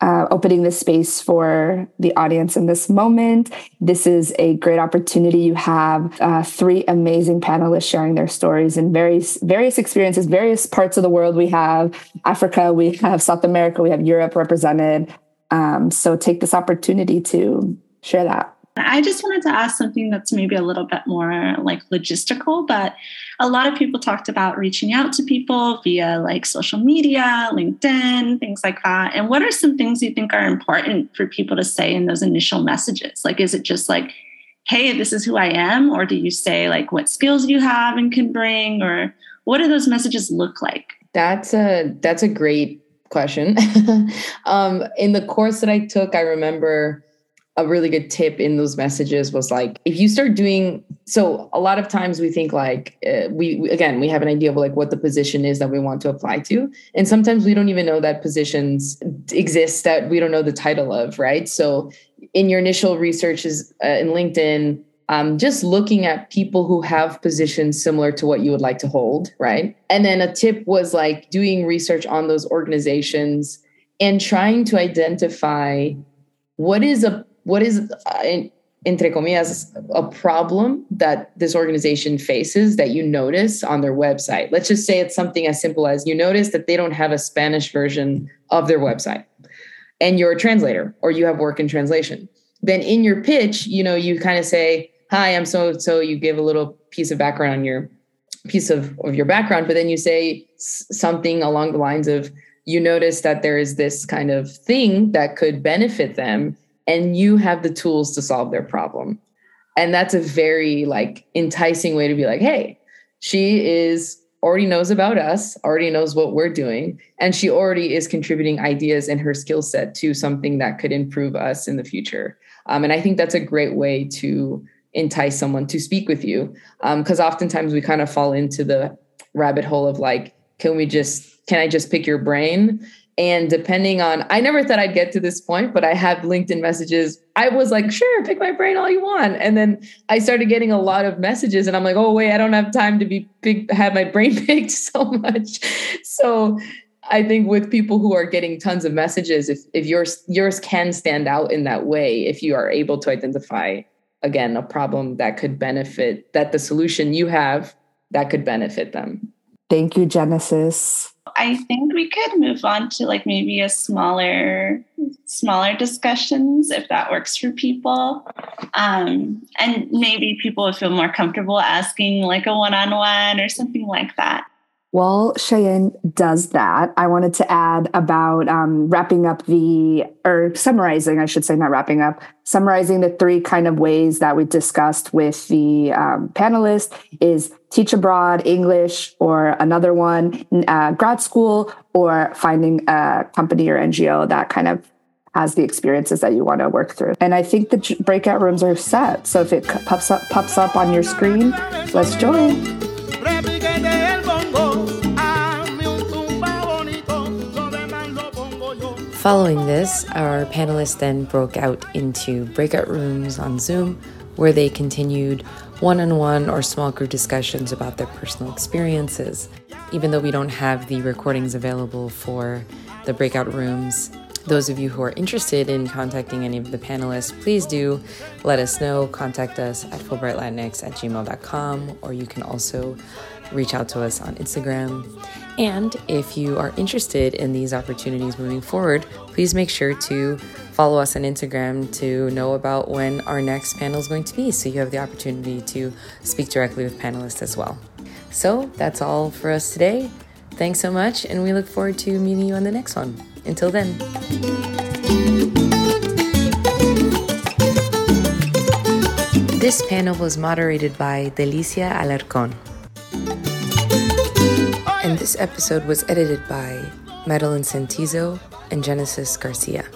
Uh, opening this space for the audience in this moment. This is a great opportunity. You have uh, three amazing panelists sharing their stories in various various experiences, various parts of the world. We have Africa, we have South America, we have Europe represented. Um, so take this opportunity to share that. I just wanted to ask something that's maybe a little bit more like logistical, but a lot of people talked about reaching out to people via like social media, LinkedIn, things like that. And what are some things you think are important for people to say in those initial messages? Like, is it just like, hey, this is who I am? Or do you say like what skills you have and can bring? Or what do those messages look like? That's a that's a great question. um, in the course that I took, I remember a really good tip in those messages was like if you start doing so a lot of times we think like uh, we again we have an idea of like what the position is that we want to apply to and sometimes we don't even know that positions exist that we don't know the title of right so in your initial researches uh, in linkedin um, just looking at people who have positions similar to what you would like to hold, right? And then a tip was like doing research on those organizations and trying to identify what is a what is uh, entre comillas a problem that this organization faces that you notice on their website. Let's just say it's something as simple as you notice that they don't have a Spanish version of their website, and you're a translator or you have work in translation. Then in your pitch, you know, you kind of say, hi, I'm so so. You give a little piece of background on your piece of, of your background, but then you say something along the lines of, you notice that there is this kind of thing that could benefit them, and you have the tools to solve their problem. And that's a very like enticing way to be like, hey, she is already knows about us, already knows what we're doing, and she already is contributing ideas in her skill set to something that could improve us in the future. Um, and I think that's a great way to entice someone to speak with you because um, oftentimes we kind of fall into the rabbit hole of like can we just can i just pick your brain and depending on i never thought i'd get to this point but i have linkedin messages. I was like sure pick my brain all you want. And then i started getting a lot of messages and i'm like oh wait i don't have time to be pick, have my brain picked so much. So I think with people who are getting tons of messages, if, if yours yours can stand out in that way, if you are able to identify again a problem that could benefit that the solution you have that could benefit them. Thank you genesis i think we could move on to like maybe a smaller smaller discussions if that works for people. Um, and maybe people would feel more comfortable asking like a one-on-one or something like that well, Cheyenne does that. I wanted to add about um, wrapping up the, or summarizing, I should say, not wrapping up, summarizing the three kind of ways that we discussed with the um, panelists is teach abroad, English, or another one, uh, grad school, or finding a company or NGO that kind of has the experiences that you want to work through. And I think the breakout rooms are set. So if it pops up, pops up on your screen, let's join. Following this, our panelists then broke out into breakout rooms on Zoom where they continued one on one or small group discussions about their personal experiences. Even though we don't have the recordings available for the breakout rooms, those of you who are interested in contacting any of the panelists, please do let us know. Contact us at fulbrightlatinx at gmail.com, or you can also reach out to us on Instagram. And if you are interested in these opportunities moving forward, please make sure to follow us on Instagram to know about when our next panel is going to be so you have the opportunity to speak directly with panelists as well. So that's all for us today. Thanks so much, and we look forward to meeting you on the next one. Until then. This panel was moderated by Delicia Alarcón. And this episode was edited by Madeline Santizo and Genesis Garcia.